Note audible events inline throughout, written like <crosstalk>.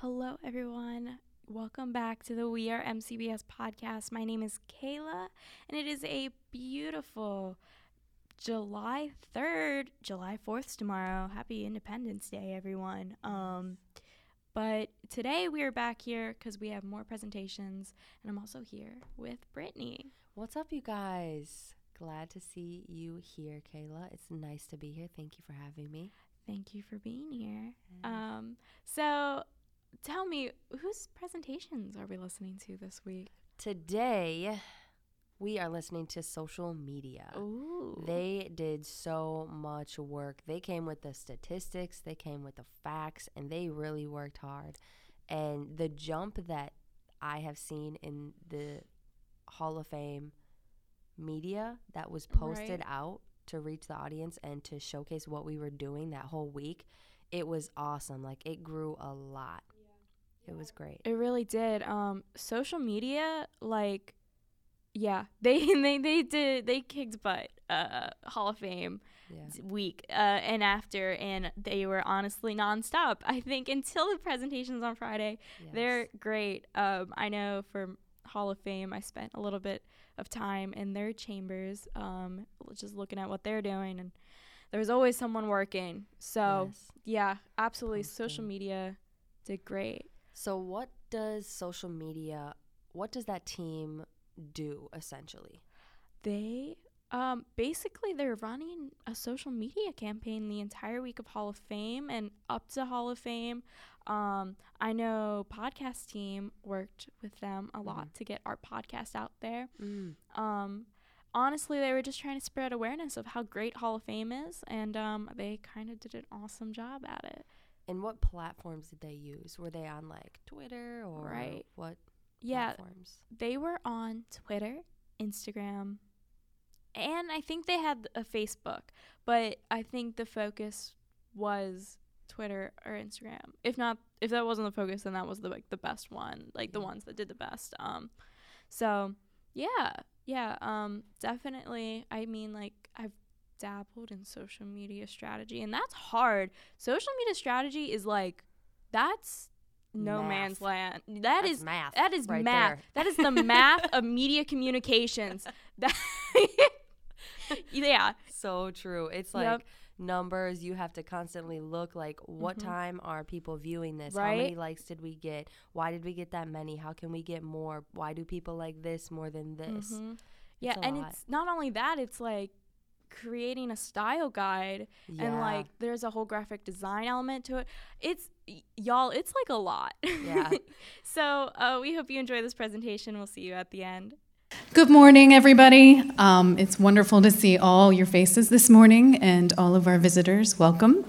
Hello, everyone. Welcome back to the We Are MCBS podcast. My name is Kayla, and it is a beautiful July 3rd, July 4th tomorrow. Happy Independence Day, everyone. Um, but today we are back here because we have more presentations, and I'm also here with Brittany. What's up, you guys? Glad to see you here, Kayla. It's nice to be here. Thank you for having me. Thank you for being here. Um, so tell me, whose presentations are we listening to this week? Today, we are listening to social media. Ooh. They did so much work. They came with the statistics, they came with the facts, and they really worked hard. And the jump that I have seen in the Hall of Fame media that was posted Right. out to reach the audience and to showcase what we were doing that whole week, it was awesome. Like it grew a lot. It was great. It really did. Um, social media, like, yeah, <laughs> they they they did they kicked butt. Uh, Hall of Fame Yeah. week uh, and after, and they were honestly nonstop. I think until the presentations on Friday, they're great. Um, I know for Hall of Fame, I spent a little bit of time in their chambers, um, just looking at what they're doing, and there was always someone working. So Yes. yeah, absolutely, social media did great. So what does social media what does that team do essentially? they um basically they're running a social media campaign the entire week of Hall of Fame and up to Hall of Fame. Um I know podcast team worked with them a lot to get our podcast out there. Mm. Um honestly they were just trying to spread awareness of how great Hall of Fame is and um they kind of did an awesome job at it. And what platforms did they use? Were they on like Twitter or Right. what Yeah, platforms? they were on Twitter, Instagram, and I think they had a Facebook, but I think the focus was Twitter or Instagram. If not, if that wasn't the focus, then that was the like the best one, like the ones that did the best. Um, so yeah, yeah, um, definitely. I mean, like I've dabbled in social media strategy, and that's hard. Social media strategy is like that's no Math. man's land. That That's is math. that is right math. there. That is the math <laughs> of media communications. <laughs> That <laughs> yeah, So true. It's like Yep. numbers. You have to constantly look like what Mhm. time are people viewing this? How many likes did we get? Why did we get that many? How can we get more? Why do people like this more than this? Mhm. yeah, and lot. it's not only that; it's like creating a style guide, and like there's a whole graphic design element to it. It's y- y'all, it's like a lot. Yeah. <laughs> so uh, we hope you enjoy this presentation. We'll see you at the end. Good morning, everybody. Um, it's wonderful to see all your faces this morning and all of our visitors. Welcome.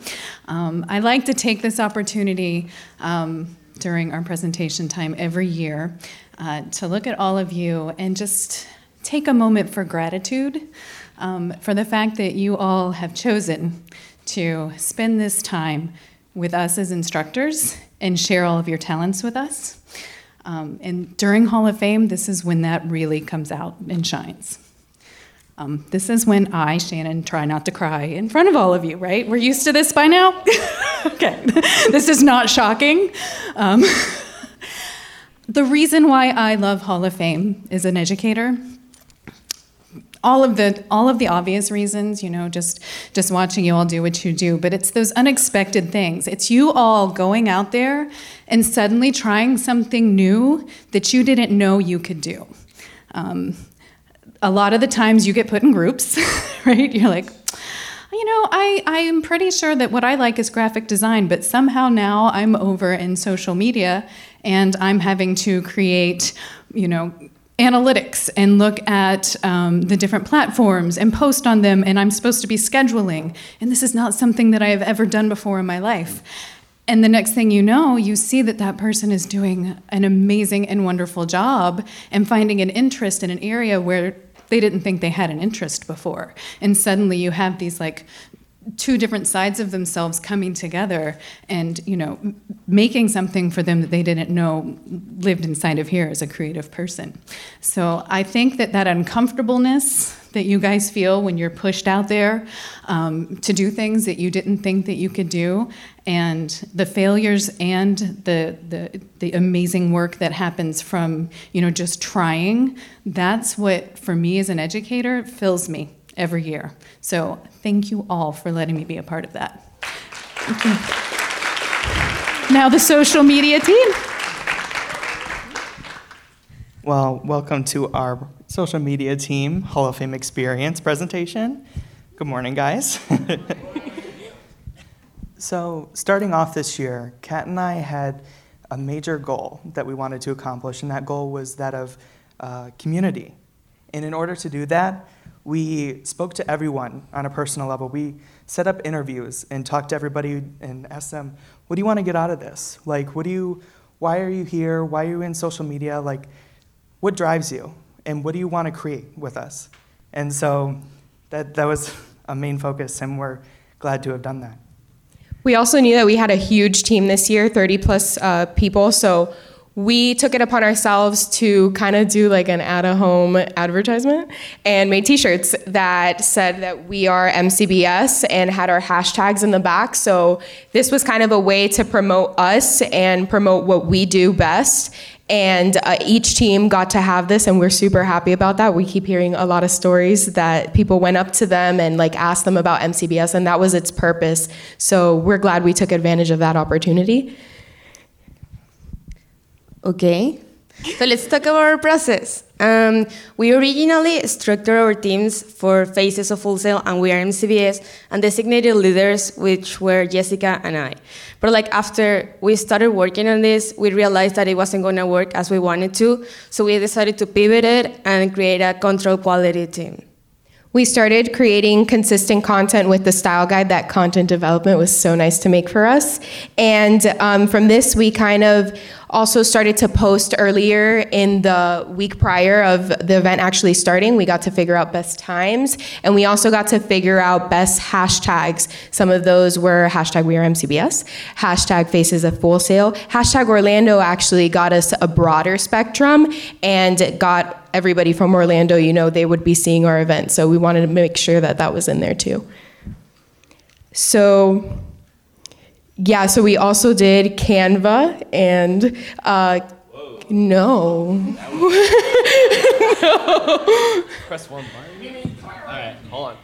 Um, I like to take this opportunity um, during our presentation time every year uh, to look at all of you and just take a moment for gratitude um, for the fact that you all have chosen to spend this time with us as instructors and share all of your talents with us. Um, and during Hall of Fame, this is when that really comes out and shines. Um, this is when I, Shannon, try not to cry in front of all of you, right? We're used to this by now? <laughs> okay, <laughs> this is not shocking. Um, <laughs> the reason why I love Hall of Fame as an educator all of the all of the obvious reasons you know just just watching you all do what you do but it's those unexpected things. It's you all going out there and suddenly trying something new that you didn't know you could do. Um, a lot of the times you get put in groups <laughs> right? You're like you know I, I am pretty sure that what i like is graphic design but somehow now i'm over in social media and i'm having to create you know analytics and look at um, the different platforms and post on them and i'm supposed to be scheduling. And this is not something that i have ever done before in my life. And the next thing you know you see that that person is doing an amazing and wonderful job and finding an interest in an area where they didn't think they had an interest before. And suddenly you have these like two different sides of themselves coming together and you know making something for them that they didn't know lived inside of here as a creative person so i think that that uncomfortableness that you guys feel when you're pushed out there um, to do things that you didn't think that you could do, and the failures and the, the, the amazing work that happens from you know just trying. That's what, for me as an educator, fills me every year. So thank you all for letting me be a part of that. <laughs> Now the social media team. Well, welcome to our social media team Hall of Fame experience presentation. Good morning, guys. <laughs> so, starting off this year, Kat and I had a major goal that we wanted to accomplish, and that goal was that of uh, community. And in order to do that, we spoke to everyone on a personal level. We set up interviews and talked to everybody and asked them, what do you want to get out of this? Like, what do you, why are you here? Why are you in social media? Like, what drives you? And what do you want to create with us? And so that, that was a main focus, and we're glad to have done that. We also knew that we had a huge team this year, 30 plus uh, people. So we took it upon ourselves to kind of do like an at a home advertisement and made t shirts that said that we are MCBS and had our hashtags in the back. So this was kind of a way to promote us and promote what we do best. And uh, each team got to have this, and we're super happy about that. We keep hearing a lot of stories that people went up to them and like asked them about MCBS, and that was its purpose. So we're glad we took advantage of that opportunity. Okay, so let's talk about our process. Um, we originally structured our teams for phases of Full Sail and We Are MCBS and designated leaders, which were Jessica and I. But like after we started working on this, we realized that it wasn't going to work as we wanted to, so we decided to pivot it and create a control quality team. We started creating consistent content with the style guide that content development was so nice to make for us. And um, from this, we kind of also started to post earlier in the week prior of the event actually starting. We got to figure out best times, and we also got to figure out best hashtags. Some of those were hashtag We Are MCBS, hashtag Faces of Full Sail, hashtag Orlando actually got us a broader spectrum and got everybody from Orlando, you know, they would be seeing our event. So we wanted to make sure that that was in there too. So yeah, so we also did Canva and uh, no. no. <laughs> Press one button. All right, hold on.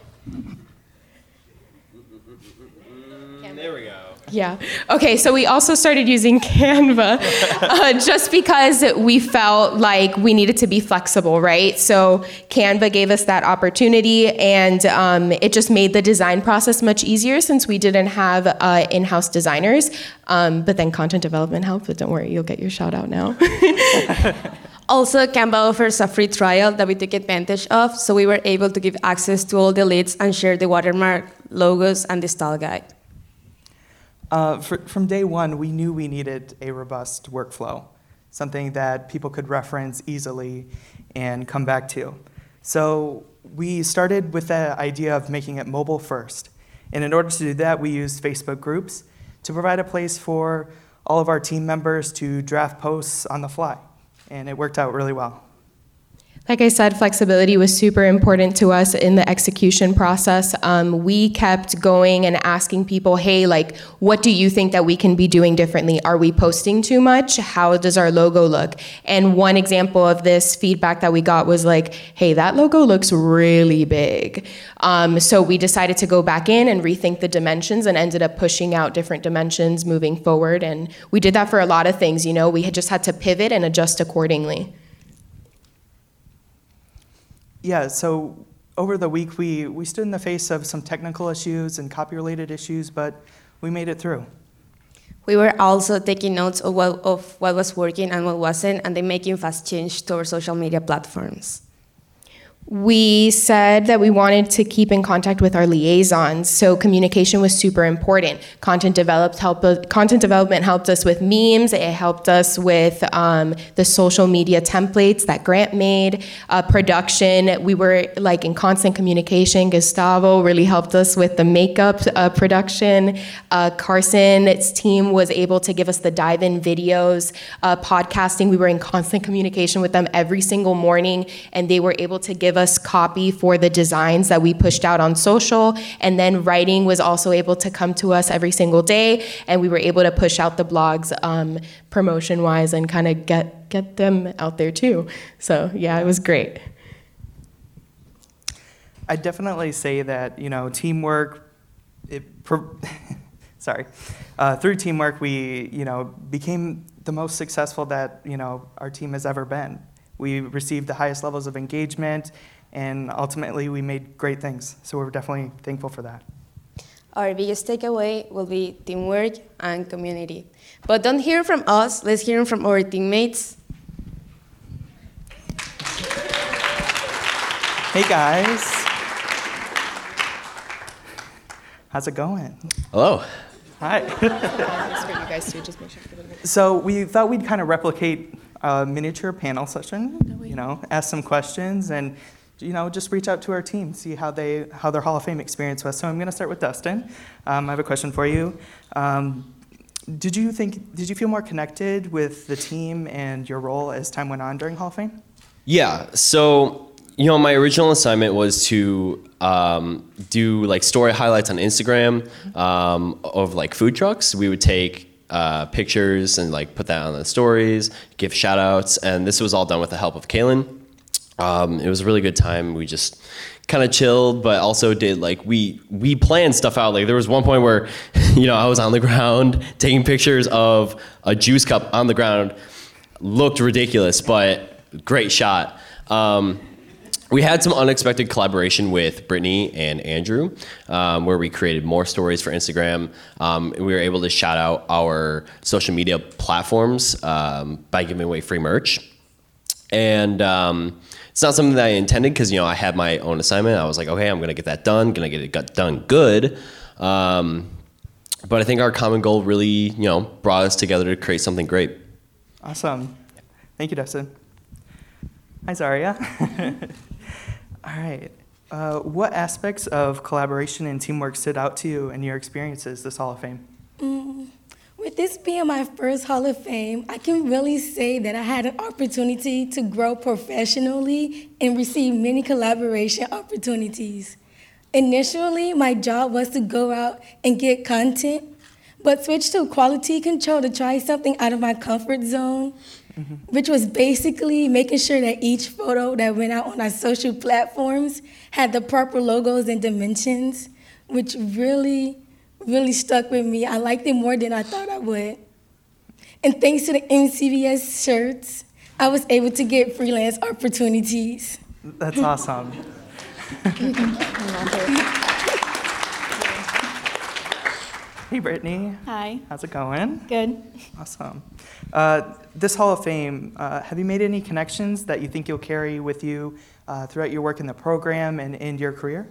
There we go. Yeah. Okay, so we also started using Canva <laughs> uh, just because we felt like we needed to be flexible, right? So Canva gave us that opportunity and um, it just made the design process much easier since we didn't have uh, in house designers. Um, but then content development helped, but don't worry, you'll get your shout out now. <laughs> Also, Canva offers a free trial that we took advantage of, so we were able to give access to all the leads and share the watermark, logos, and the style guide. Uh, for, from day one, we knew we needed a robust workflow, something that people could reference easily and come back to. So we started with the idea of making it mobile first. And in order to do that, we used Facebook groups to provide a place for all of our team members to draft posts on the fly. And it worked out really well. Like I said, flexibility was super important to us in the execution process. Um, we kept going and asking people, hey, like, what do you think that we can be doing differently? Are we posting too much? How does our logo look? And one example of this feedback that we got was like, hey, that logo looks really big. Um, so we decided to go back in and rethink the dimensions and ended up pushing out different dimensions moving forward. And we did that for a lot of things, you know, we had just had to pivot and adjust accordingly yeah, so over the week, we, we stood in the face of some technical issues and copy related issues, but we made it through. We were also taking notes of what, of what was working and what wasn't, and then making fast change to our social media platforms we said that we wanted to keep in contact with our liaisons so communication was super important. Content developed help, content development helped us with memes it helped us with um, the social media templates that grant made. Uh, production we were like in constant communication. Gustavo really helped us with the makeup uh, production. Uh, carson's team was able to give us the dive in videos. Uh, podcasting we were in constant communication with them every single morning and they were able to give gave us copy for the designs that we pushed out on social. And then writing was also able to come to us every single day. And we were able to push out the blogs um, promotion wise and kind of get, get them out there too. So, yeah, it was great. I definitely say that you know teamwork. It, <laughs> sorry, uh, through teamwork we you know became the most successful that you know our team has ever been. We received the highest levels of engagement, and ultimately we made great things. So we're definitely thankful for that. Our biggest takeaway will be teamwork and community. But don't hear from us, let's hear from our teammates. Hey guys. How's it going? Hello. Hi. <laughs> for you guys too, just make sure. So we thought we'd kind of replicate a miniature panel session, you know, ask some questions and you know, just reach out to our team, see how they how their Hall of Fame experience was. So I'm going to start with Dustin. Um, I have a question for you. Um, did you think did you feel more connected with the team and your role as time went on during Hall of Fame? Yeah. So you know, my original assignment was to um, do like story highlights on Instagram um, of like food trucks. We would take uh, pictures and like put that on the stories, give shout outs, and this was all done with the help of Kaylin. Um, it was a really good time. We just kind of chilled, but also did like we we planned stuff out. Like there was one point where, <laughs> you know, I was on the ground <laughs> taking pictures of a juice cup on the ground, looked ridiculous, but great shot. Um, we had some unexpected collaboration with Brittany and Andrew, um, where we created more stories for Instagram. Um, we were able to shout out our social media platforms um, by giving away free merch. And um, it's not something that I intended because you know I had my own assignment. I was like, okay, I'm gonna get that done, gonna get it done good. Um, but I think our common goal really, you know, brought us together to create something great. Awesome. Thank you, Dustin. Hi, Zaria. <laughs> All right. Uh, what aspects of collaboration and teamwork stood out to you in your experiences this Hall of Fame? Mm, with this being my first Hall of Fame, I can really say that I had an opportunity to grow professionally and receive many collaboration opportunities. Initially, my job was to go out and get content, but switched to quality control to try something out of my comfort zone mm-hmm. which was basically making sure that each photo that went out on our social platforms had the proper logos and dimensions, which really, really stuck with me. I liked it more than I thought I would. And thanks to the MCBS shirts, I was able to get freelance opportunities. That's awesome. <laughs> hey, Brittany. Hi. How's it going? Good. Awesome. Uh, this Hall of Fame, uh, have you made any connections that you think you'll carry with you uh, throughout your work in the program and in your career?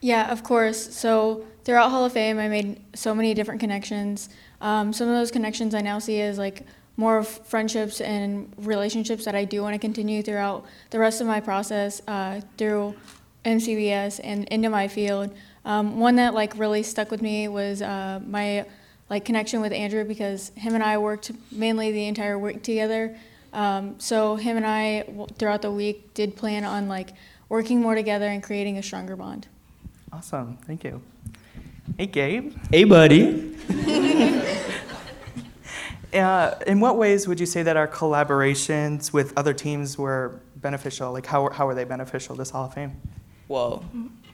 Yeah, of course. So throughout Hall of Fame, I made so many different connections. Um, some of those connections I now see as like more of friendships and relationships that I do want to continue throughout the rest of my process uh, through MCBS and into my field. Um, one that like really stuck with me was uh, my like connection with Andrew because him and I worked mainly the entire week together. Um, so him and I throughout the week did plan on like working more together and creating a stronger bond. Awesome, thank you. Hey, Gabe. Hey, buddy. <laughs> uh, in what ways would you say that our collaborations with other teams were beneficial? Like, how, how were they beneficial this Hall of Fame? Well,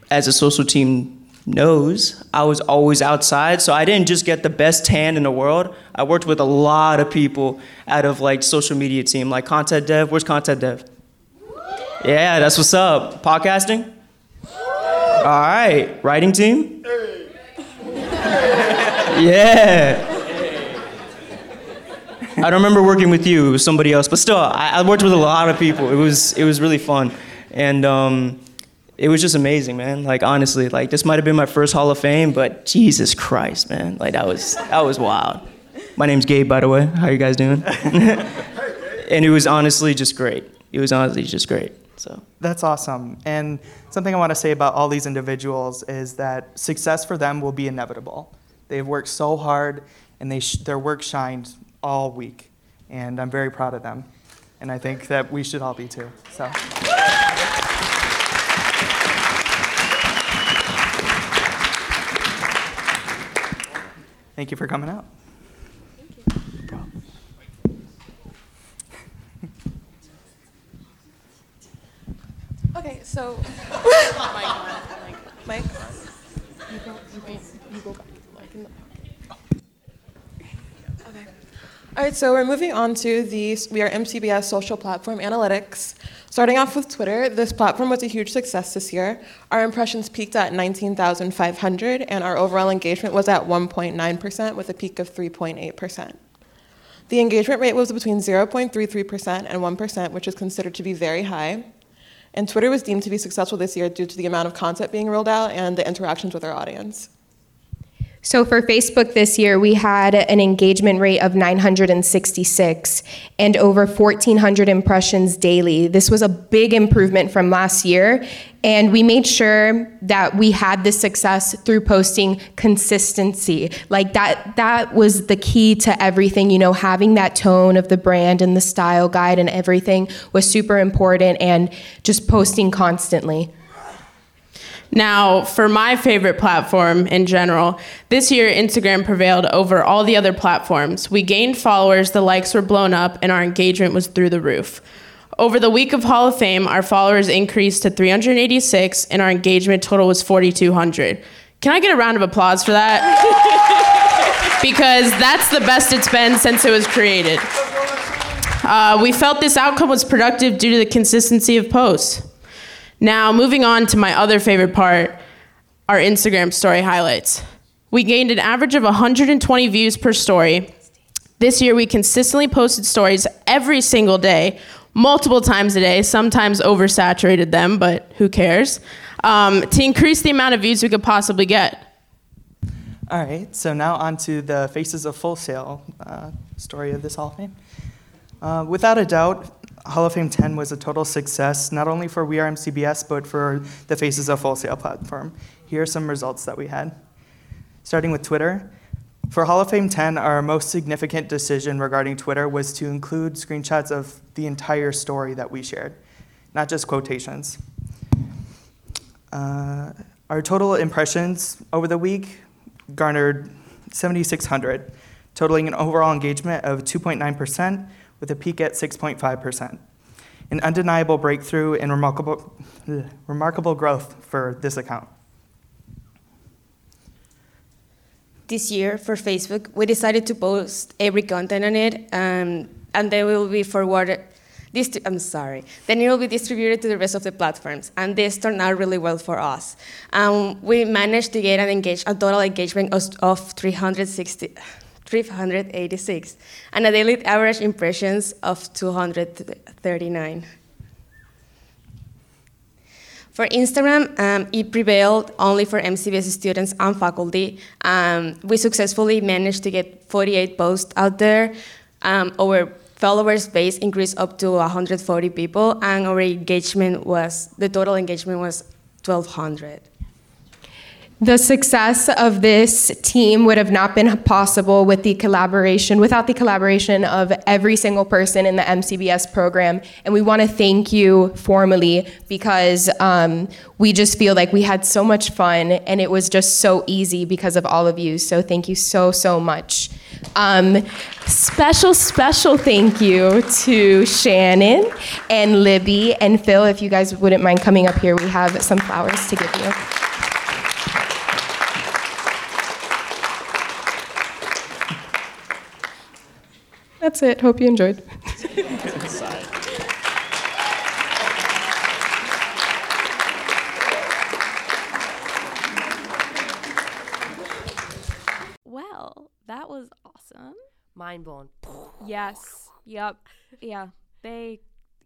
as a social team knows, I was always outside, so I didn't just get the best tan in the world. I worked with a lot of people out of like social media team, like content dev. Where's content dev? Yeah, that's what's up. Podcasting? All right. Writing team? Yeah. I don't remember working with you. It was somebody else, but still, I, I worked with a lot of people. It was it was really fun, and um, it was just amazing, man. Like honestly, like this might have been my first Hall of Fame, but Jesus Christ, man, like that was that was wild. My name's Gabe, by the way. How you guys doing? <laughs> and it was honestly just great. It was honestly just great. So that's awesome. And something I want to say about all these individuals is that success for them will be inevitable. They've worked so hard, and they sh- their work shined all week, and I'm very proud of them. And I think that we should all be too. So. Thank you for coming out. Okay, so. <laughs> my god. Like, Mike. You go, you go, you go back, like in the pocket. Okay. All right, so we're moving on to the We Are MCBS social platform analytics. Starting off with Twitter, this platform was a huge success this year. Our impressions peaked at 19,500, and our overall engagement was at 1.9%, with a peak of 3.8%. The engagement rate was between 0.33% and 1%, which is considered to be very high. And Twitter was deemed to be successful this year due to the amount of content being rolled out and the interactions with our audience. So for Facebook this year, we had an engagement rate of 966 and over 1,400 impressions daily. This was a big improvement from last year, and we made sure that we had this success through posting consistency. Like that, that was the key to everything. You know, having that tone of the brand and the style guide and everything was super important, and just posting constantly. Now, for my favorite platform in general, this year Instagram prevailed over all the other platforms. We gained followers, the likes were blown up, and our engagement was through the roof. Over the week of Hall of Fame, our followers increased to 386 and our engagement total was 4,200. Can I get a round of applause for that? <laughs> because that's the best it's been since it was created. Uh, we felt this outcome was productive due to the consistency of posts. Now, moving on to my other favorite part our Instagram story highlights. We gained an average of 120 views per story. This year, we consistently posted stories every single day, multiple times a day, sometimes oversaturated them, but who cares, um, to increase the amount of views we could possibly get. All right, so now on to the Faces of Full Sail uh, story of this Hall of Fame. Uh, without a doubt, Hall of Fame 10 was a total success, not only for We Are MCBS, but for the Faces of Full Sail platform. Here are some results that we had. Starting with Twitter. For Hall of Fame 10, our most significant decision regarding Twitter was to include screenshots of the entire story that we shared, not just quotations. Uh, our total impressions over the week garnered 7,600, totaling an overall engagement of 2.9%, with a peak at 6.5%. An undeniable breakthrough and remarkable, remarkable growth for this account. This year for Facebook, we decided to post every content on it, um, and they will be forwarded. Distri- I'm sorry. Then it will be distributed to the rest of the platforms, and this turned out really well for us. Um, we managed to get an engage- a total engagement of, of 360. 386, and a daily average impressions of 239. For Instagram, um, it prevailed only for MCBS students and faculty. Um, we successfully managed to get 48 posts out there. Um, our followers base increased up to 140 people, and our engagement was the total engagement was 1,200. The success of this team would have not been possible with the collaboration, without the collaboration of every single person in the MCBS program. And we want to thank you formally because um, we just feel like we had so much fun and it was just so easy because of all of you. So thank you so, so much. Um, special, special thank you to Shannon and Libby and Phil. If you guys wouldn't mind coming up here, we have some flowers to give you. That's it. Hope you enjoyed. <laughs> Well, that was awesome. Mind blown. <laughs> Yes. Yep. Yeah. They,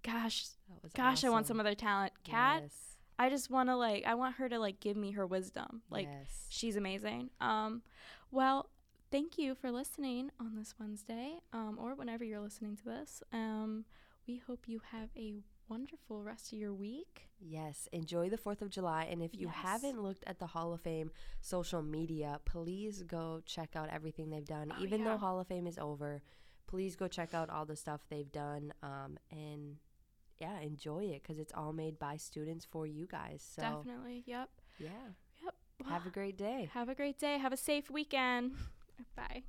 gosh, was gosh, I want some of their talent. Kat, Yes. I just want to like, I want her to like give me her wisdom. Like, Yes. she's amazing. Um, well, thank you for listening on this Wednesday, um, or whenever you're listening to this. Um, we hope you have a wonderful rest of your week. Yes, enjoy the 4th of July. And if you Yes. haven't looked at the Hall of Fame social media, please go check out everything they've done. Oh, Even yeah. though Hall of Fame is over, please go check out all the stuff they've done. Um, and yeah, enjoy it because it's all made by students for you guys. So, Definitely. Yep. yeah, Yep. have a great day. Have a great day. Have a safe weekend. Bye.